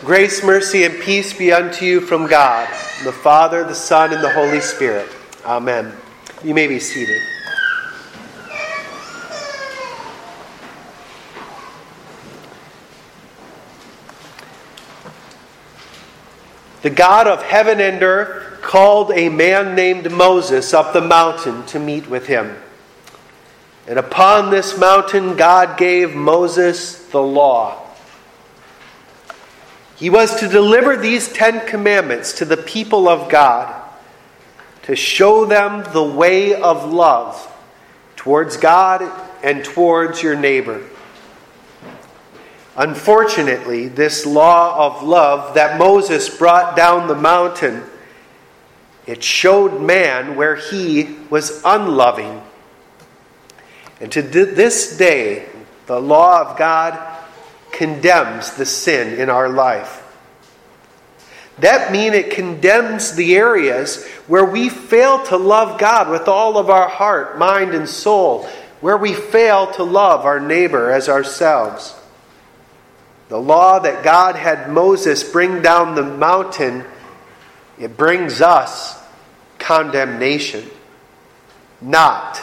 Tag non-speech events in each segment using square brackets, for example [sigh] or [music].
Grace, mercy, and peace be unto you from God, the Father, the Son, and the Holy Spirit. Amen. You may be seated. The God of heaven and earth called a man named Moses up the mountain to meet with him. And upon this mountain, God gave Moses the law he was to deliver these Ten Commandments to the people of God to show them the way of love towards God and towards your neighbor. Unfortunately, this law of love that Moses brought down the mountain, it showed man where he was unloving. And to this day, the law of God condemns the sin in our life. That means it condemns the areas where we fail to love God with all of our heart, mind, and soul, where we fail to love our neighbor as ourselves. The law that God had Moses bring down the mountain, it brings us condemnation, not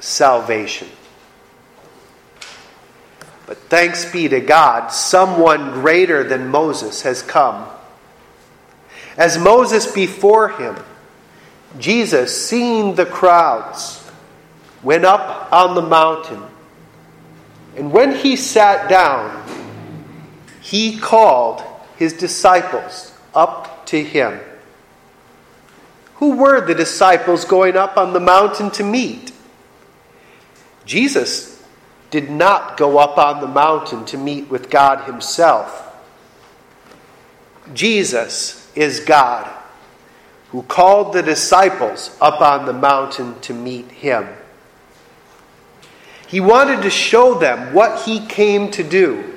salvation. But thanks be to God, someone greater than Moses has come. As Moses before him, Jesus, seeing the crowds, went up on the mountain. And when he sat down, he called his disciples up to him. Who were the disciples going up on the mountain to meet? Jesus did not go up on the mountain to meet with God Himself. Jesus is God who called the disciples up on the mountain to meet Him. He wanted to show them what He came to do.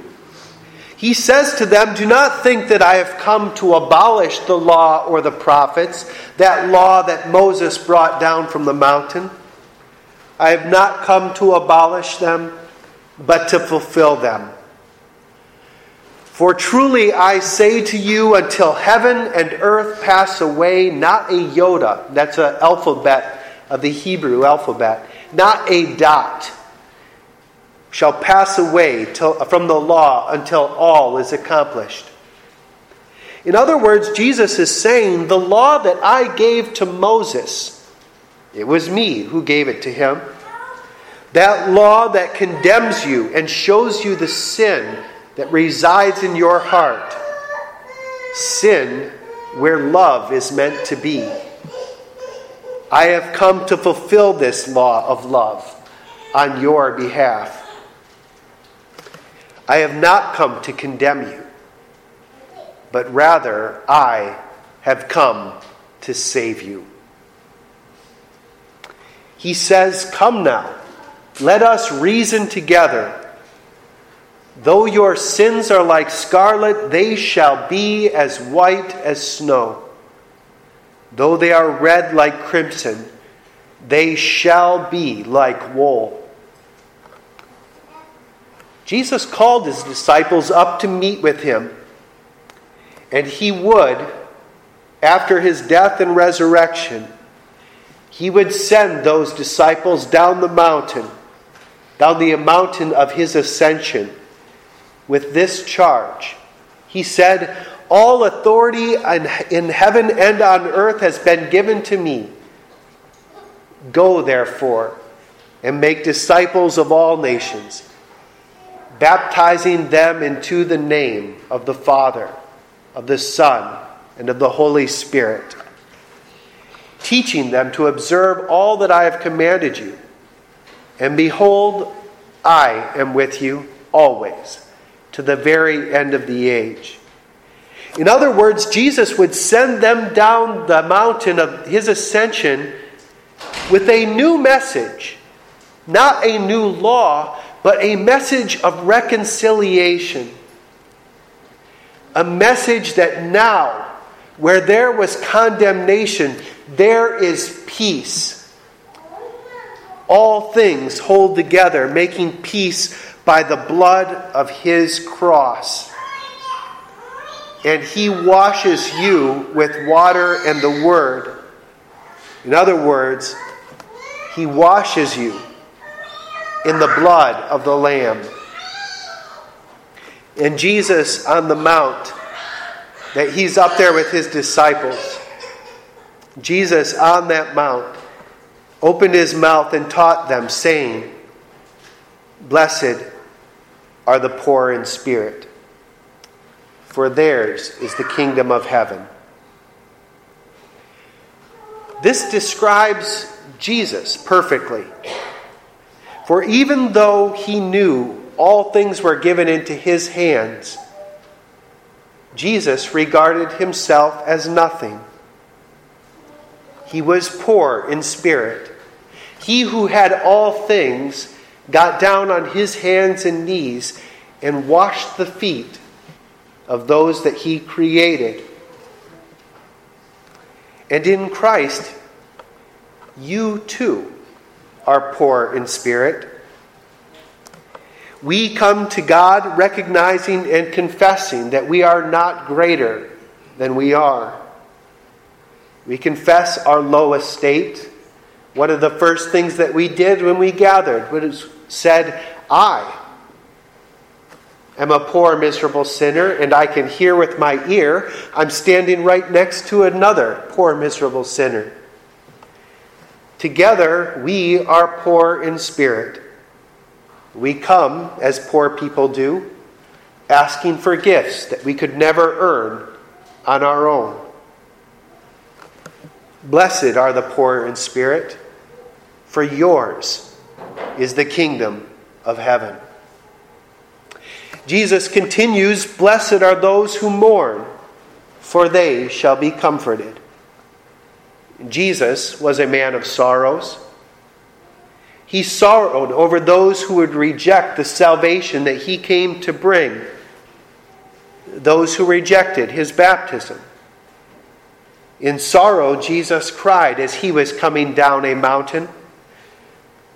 He says to them, Do not think that I have come to abolish the law or the prophets, that law that Moses brought down from the mountain. I have not come to abolish them but to fulfill them. For truly I say to you, until heaven and earth pass away, not a iota, that's an alphabet of the Hebrew alphabet, not a dot shall pass away till, from the law until all is accomplished. In other words, Jesus is saying, The law that I gave to Moses, it was me who gave it to him that law that condemns you and shows you the sin that resides in your heart. Sin where love is meant to be. I have come to fulfill this law of love on your behalf. I have not come to condemn you, but rather I have come to save you. He says, Come now let us reason together. Though your sins are like scarlet, they shall be as white as snow. Though they are red like crimson, they shall be like wool. Jesus called his disciples up to meet with him, and he would, after his death and resurrection, he would send those disciples down the mountain down the mountain of his ascension with this charge. He said, All authority in heaven and on earth has been given to me. Go, therefore, and make disciples of all nations, baptizing them into the name of the Father, of the Son, and of the Holy Spirit, teaching them to observe all that I have commanded you. And behold, I am with you always, to the very end of the age. In other words, Jesus would send them down the mountain of his ascension with a new message, not a new law, but a message of reconciliation. A message that now, where there was condemnation, there is peace all things hold together, making peace by the blood of his cross. and he washes you with water and the word. In other words, he washes you in the blood of the Lamb. And Jesus on the Mount, that he's up there with his disciples. Jesus on that Mount opened his mouth and taught them, saying, Blessed are the poor in spirit, for theirs is the kingdom of heaven. This describes Jesus perfectly. For even though he knew all things were given into his hands, Jesus regarded himself as nothing. He was poor in spirit. He who had all things got down on his hands and knees and washed the feet of those that he created. And in Christ, you too are poor in spirit. We come to God recognizing and confessing that we are not greater than we are. We confess our low estate. One of the first things that we did when we gathered was said, I am a poor, miserable sinner, and I can hear with my ear. I'm standing right next to another poor, miserable sinner. Together, we are poor in spirit. We come, as poor people do, asking for gifts that we could never earn on our own. Blessed are the poor in spirit, for yours is the kingdom of heaven. Jesus continues Blessed are those who mourn, for they shall be comforted. Jesus was a man of sorrows. He sorrowed over those who would reject the salvation that he came to bring, those who rejected his baptism. In sorrow, Jesus cried as he was coming down a mountain,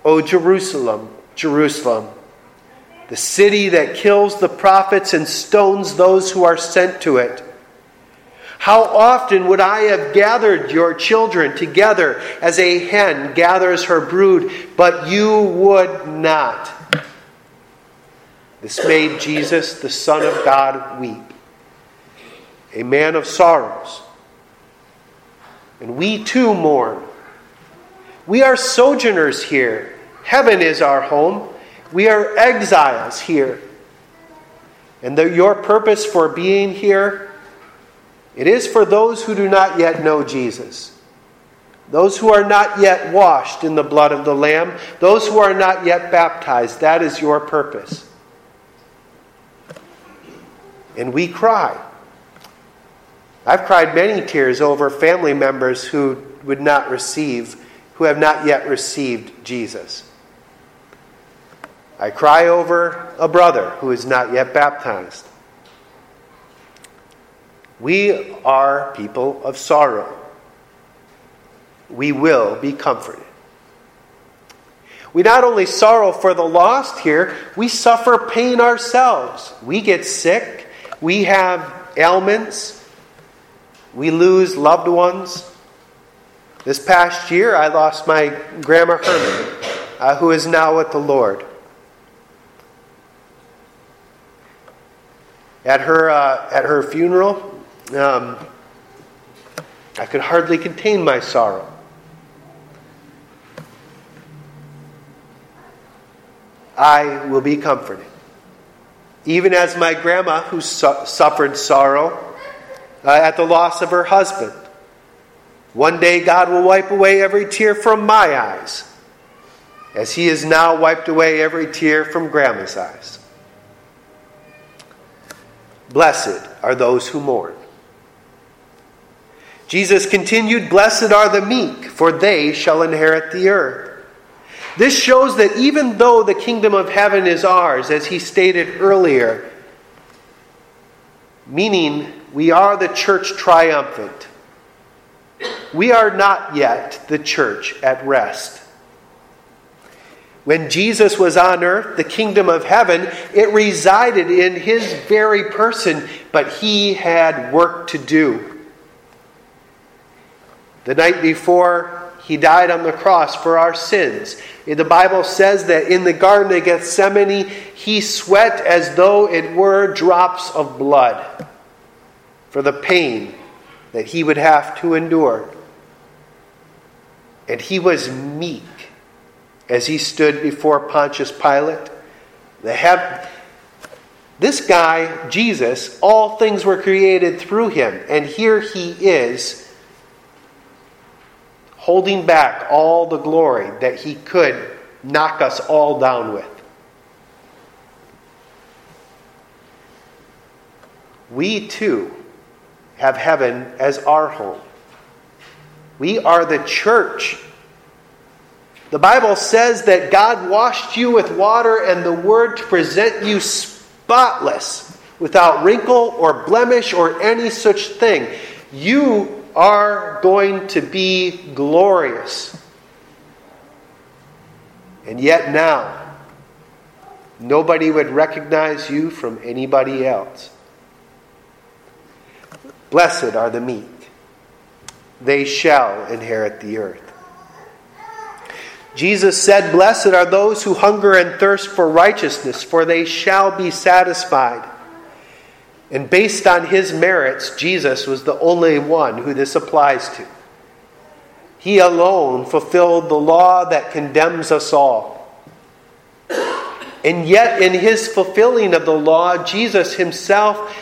O Jerusalem, Jerusalem, the city that kills the prophets and stones those who are sent to it. How often would I have gathered your children together as a hen gathers her brood, but you would not? This made Jesus, the Son of God, weep. A man of sorrows. And we too mourn. We are sojourners here. Heaven is our home. We are exiles here. And the, your purpose for being here it is for those who do not yet know Jesus, those who are not yet washed in the blood of the Lamb, those who are not yet baptized. That is your purpose. And we cry. I've cried many tears over family members who would not receive, who have not yet received Jesus. I cry over a brother who is not yet baptized. We are people of sorrow. We will be comforted. We not only sorrow for the lost here, we suffer pain ourselves. We get sick, we have ailments, we lose loved ones. This past year, I lost my grandma Herman, uh, who is now with the Lord. At her, uh, at her funeral, um, I could hardly contain my sorrow. I will be comforted. Even as my grandma, who su- suffered sorrow uh, at the loss of her husband, one day God will wipe away every tear from my eyes, as He has now wiped away every tear from grandma's eyes. Blessed are those who mourn. Jesus continued, Blessed are the meek, for they shall inherit the earth. This shows that even though the kingdom of heaven is ours, as he stated earlier, meaning we are the church triumphant, we are not yet the church at rest. When Jesus was on earth, the kingdom of heaven, it resided in his very person, but he had work to do. The night before he died on the cross for our sins, the Bible says that in the Garden of Gethsemane, he sweat as though it were drops of blood for the pain that he would have to endure. And he was meek as he stood before Pontius Pilate. The this guy, Jesus, all things were created through him. And here he is holding back all the glory that he could knock us all down with. We too have heaven as our home. We are the church. The Bible says that God washed you with water and the word to present you spotless, without wrinkle or blemish or any such thing. You are going to be glorious. And yet now, nobody would recognize you from anybody else. Blessed are the meek, they shall inherit the earth. Jesus said, Blessed are those who hunger and thirst for righteousness, for they shall be satisfied. And based on his merits, Jesus was the only one who this applies to. He alone fulfilled the law that condemns us all. And yet, in his fulfilling of the law, Jesus himself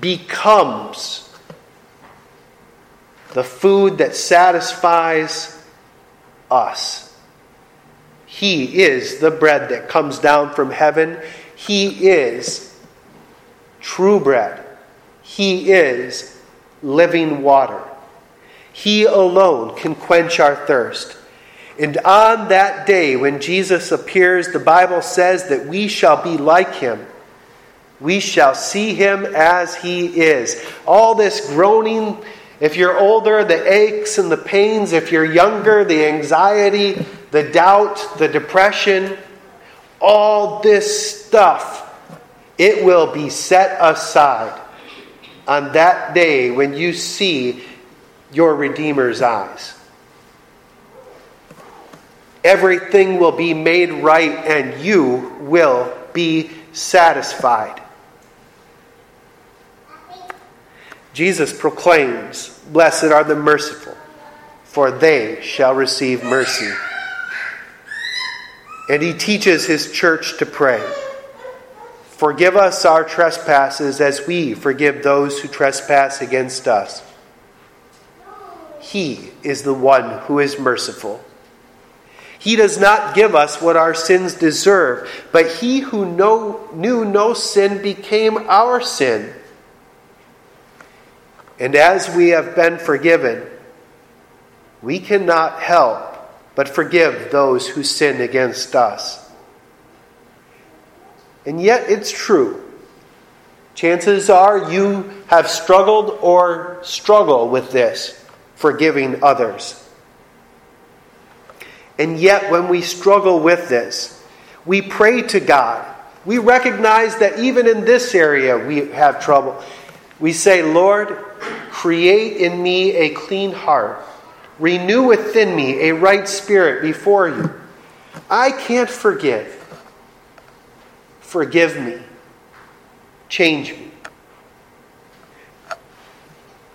becomes the food that satisfies us. He is the bread that comes down from heaven. He is true bread. He is living water. He alone can quench our thirst. And on that day when Jesus appears, the Bible says that we shall be like him. We shall see him as he is. All this groaning if you're older, the aches and the pains. If you're younger, the anxiety, the doubt, the depression, all this stuff, it will be set aside on that day when you see your Redeemer's eyes. Everything will be made right and you will be satisfied. Jesus proclaims, Blessed are the merciful, for they shall receive mercy. And he teaches his church to pray Forgive us our trespasses as we forgive those who trespass against us. He is the one who is merciful. He does not give us what our sins deserve, but he who knew no sin became our sin and as we have been forgiven, we cannot help but forgive those who sin against us. And yet it's true. Chances are you have struggled or struggle with this, forgiving others. And yet, when we struggle with this, we pray to God. We recognize that even in this area we have trouble. We say, Lord, Create in me a clean heart. Renew within me a right spirit before you. I can't forgive. Forgive me. Change me.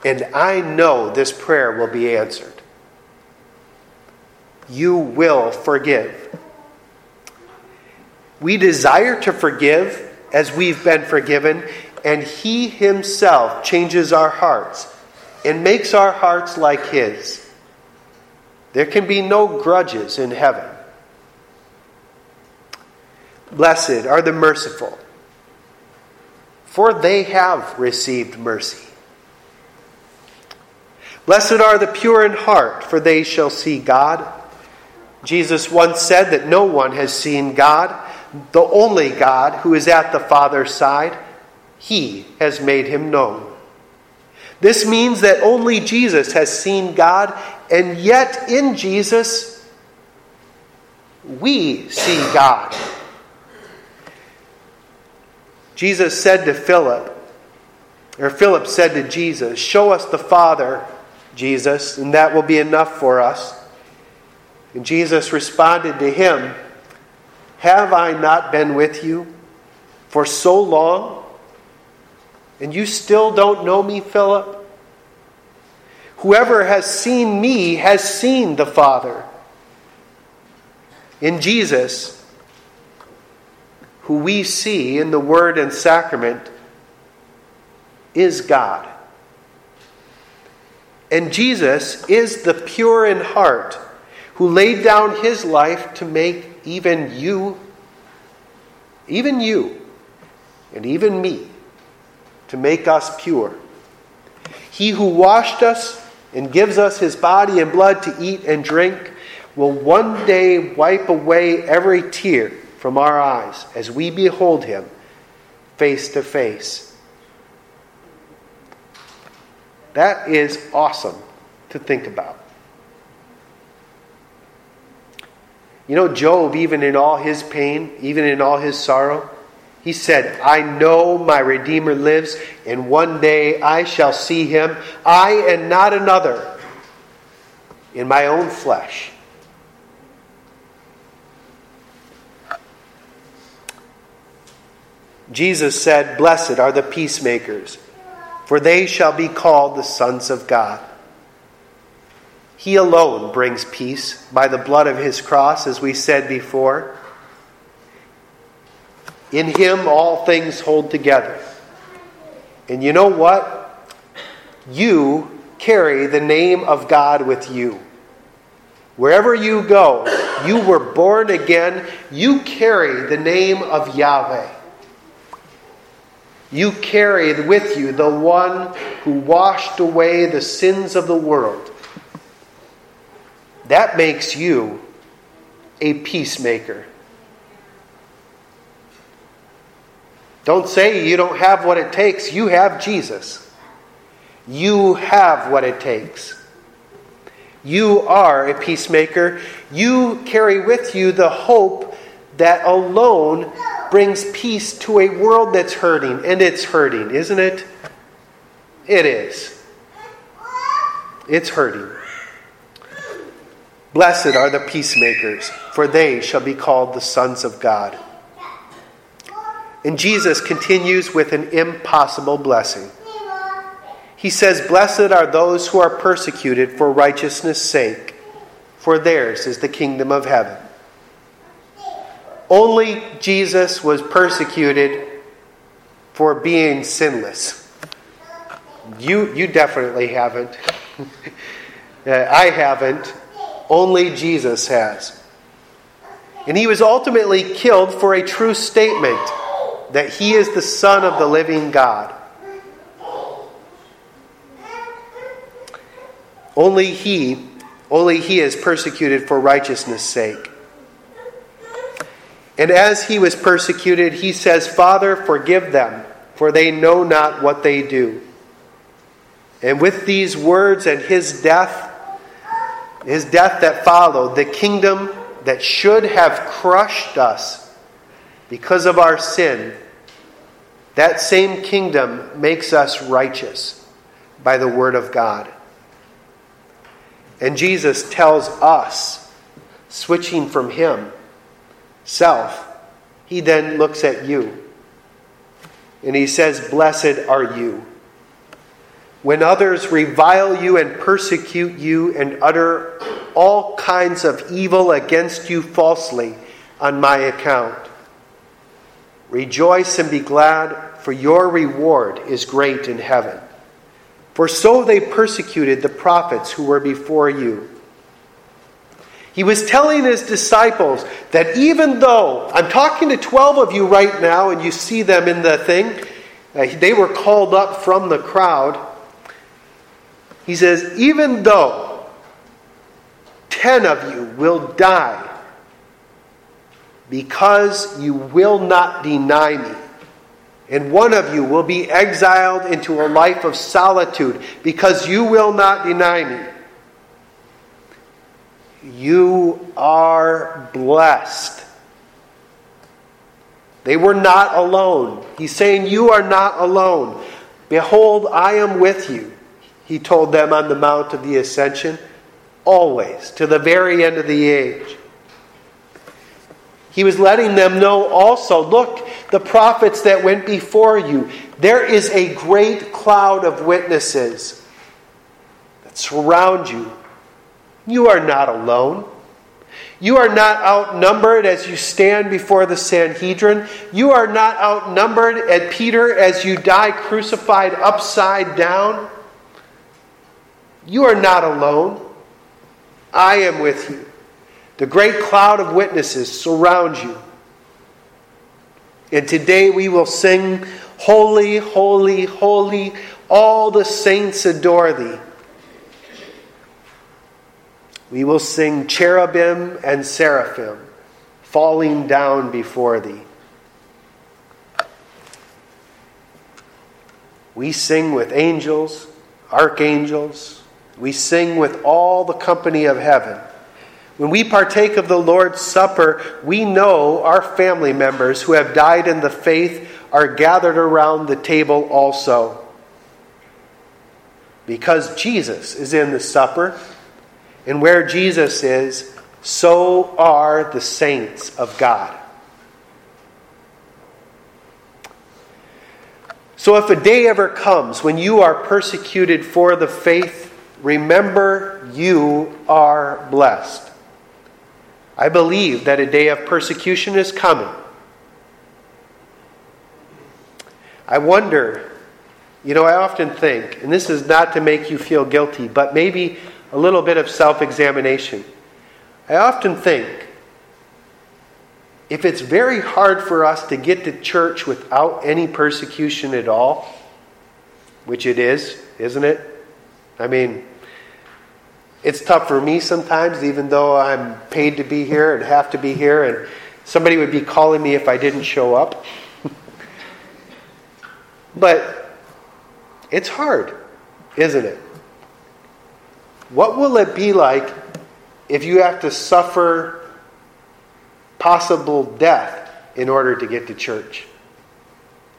And I know this prayer will be answered. You will forgive. We desire to forgive as we've been forgiven, and He Himself changes our hearts and makes our hearts like His. There can be no grudges in heaven. Blessed are the merciful, for they have received mercy. Blessed are the pure in heart, for they shall see God. Jesus once said that no one has seen God, the only God who is at the Father's side. He has made him known. This means that only Jesus has seen God, and yet in Jesus, we see God. Jesus said to Philip, or Philip said to Jesus, Show us the Father, Jesus, and that will be enough for us. And Jesus responded to him, Have I not been with you for so long? And you still don't know me, Philip? Whoever has seen me has seen the Father. In Jesus, who we see in the Word and Sacrament, is God. And Jesus is the pure in heart who laid down his life to make even you, even you, and even me, to make us pure. He who washed us and gives us his body and blood to eat and drink will one day wipe away every tear from our eyes as we behold him face to face. That is awesome to think about. You know, Job, even in all his pain, even in all his sorrow, he said, I know my Redeemer lives, and one day I shall see him, I and not another, in my own flesh. Jesus said, Blessed are the peacemakers for they shall be called the sons of God. He alone brings peace by the blood of his cross, as we said before. In him, all things hold together. And you know what? You carry the name of God with you. Wherever you go, you were born again, you carry the name of Yahweh. You carry with you the one who washed away the sins of the world. That makes you a peacemaker. Don't say you don't have what it takes. You have Jesus. You have what it takes. You are a peacemaker. You carry with you the hope that alone brings peace to a world that's hurting, and it's hurting, isn't it? It is. It's hurting. Blessed are the peacemakers, for they shall be called the sons of God. And Jesus continues with an impossible blessing. He says, Blessed are those who are persecuted for righteousness' sake, for theirs is the kingdom of heaven. Only Jesus was persecuted for being sinless. You, you definitely haven't. [laughs] Uh, I haven't. Only Jesus has. And he was ultimately killed for a true statement that he is the Son of the living God. Only he, only he is persecuted for righteousness' sake. And as he was persecuted, he says, Father, forgive them, for they know not what they do. And with these words and his death, his death that followed, the kingdom that should have crushed us because of our sin, that same kingdom makes us righteous by the word of God. And Jesus tells us, switching from him, self, he then looks at you and he says, Blessed are you. When others revile you and persecute you and utter all kinds of evil against you falsely on my account, rejoice and be glad, for your reward is great in heaven. For so they persecuted the prophets who were before you. He was telling his disciples that even though I'm talking to 12 of you right now, and you see them in the thing, uh, they were called up from the crowd. He says, even though 10 of you will die because you will not deny me, and one of you will be exiled into a life of solitude because you will not deny me. You are blessed. They were not alone. He's saying, You are not alone. Behold, I am with you, he told them on the Mount of the Ascension, always, to the very end of the age. He was letting them know also look, the prophets that went before you, there is a great cloud of witnesses that surround you. You are not alone. You are not outnumbered as you stand before the Sanhedrin. You are not outnumbered at Peter as you die crucified upside down. You are not alone. I am with you. The great cloud of witnesses surrounds you. And today we will sing, Holy, holy, holy, all the saints adore thee. We will sing cherubim and seraphim falling down before thee. We sing with angels, archangels. We sing with all the company of heaven. When we partake of the Lord's Supper, we know our family members who have died in the faith are gathered around the table also. Because Jesus is in the supper, and where Jesus is, so are the saints of God. So if a day ever comes when you are persecuted for the faith, remember you are blessed. I believe that a day of persecution is coming. I wonder, you know, I often think, and this is not to make you feel guilty, but maybe a little bit of self examination. I often think if it's very hard for us to get to church without any persecution at all, which it is, isn't it? I mean, it's tough for me sometimes, even though I'm paid to be here and have to be here, and somebody would be calling me if I didn't show up. [laughs] but it's hard, isn't it? What will it be like if you have to suffer possible death in order to get to church?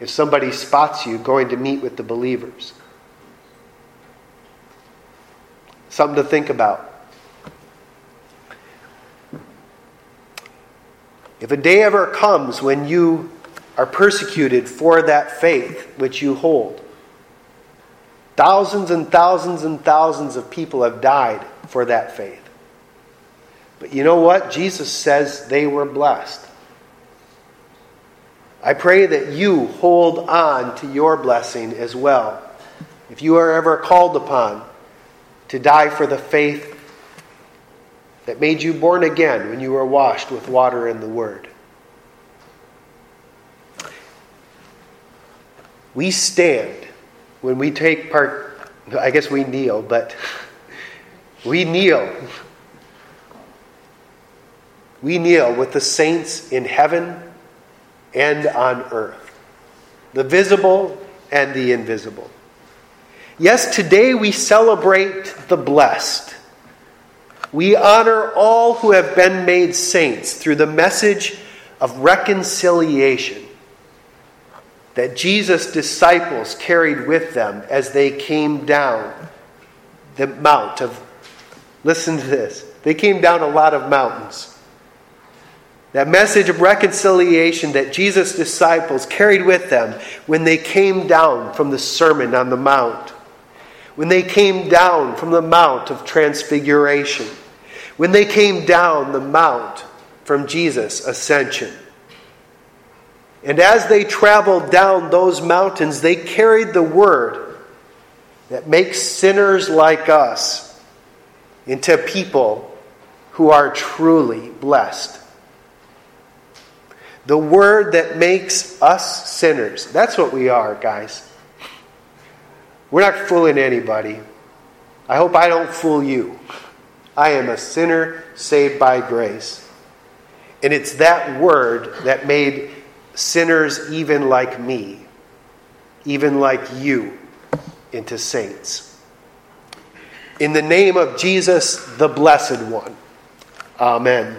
If somebody spots you going to meet with the believers? Something to think about. If a day ever comes when you are persecuted for that faith which you hold, thousands and thousands and thousands of people have died for that faith. But you know what? Jesus says they were blessed. I pray that you hold on to your blessing as well. If you are ever called upon to die for the faith that made you born again when you were washed with water and the Word. We stand when we take part, I guess we kneel, but [laughs] we kneel. We kneel with the saints in heaven and on earth, the visible and the invisible. Yes, today we celebrate the blessed. We honor all who have been made saints through the message of reconciliation that Jesus' disciples carried with them as they came down the mount of. Listen to this. They came down a lot of mountains. That message of reconciliation that Jesus' disciples carried with them when they came down from the Sermon on the Mount when they came down from the Mount of Transfiguration, when they came down the Mount from Jesus' ascension. And as they traveled down those mountains, they carried the word that makes sinners like us into people who are truly blessed. The word that makes us sinners. That's what we are, guys. We're not fooling anybody. I hope I don't fool you. I am a sinner saved by grace. And it's that word that made sinners even like me, even like you, into saints. In the name of Jesus, the Blessed One, Amen.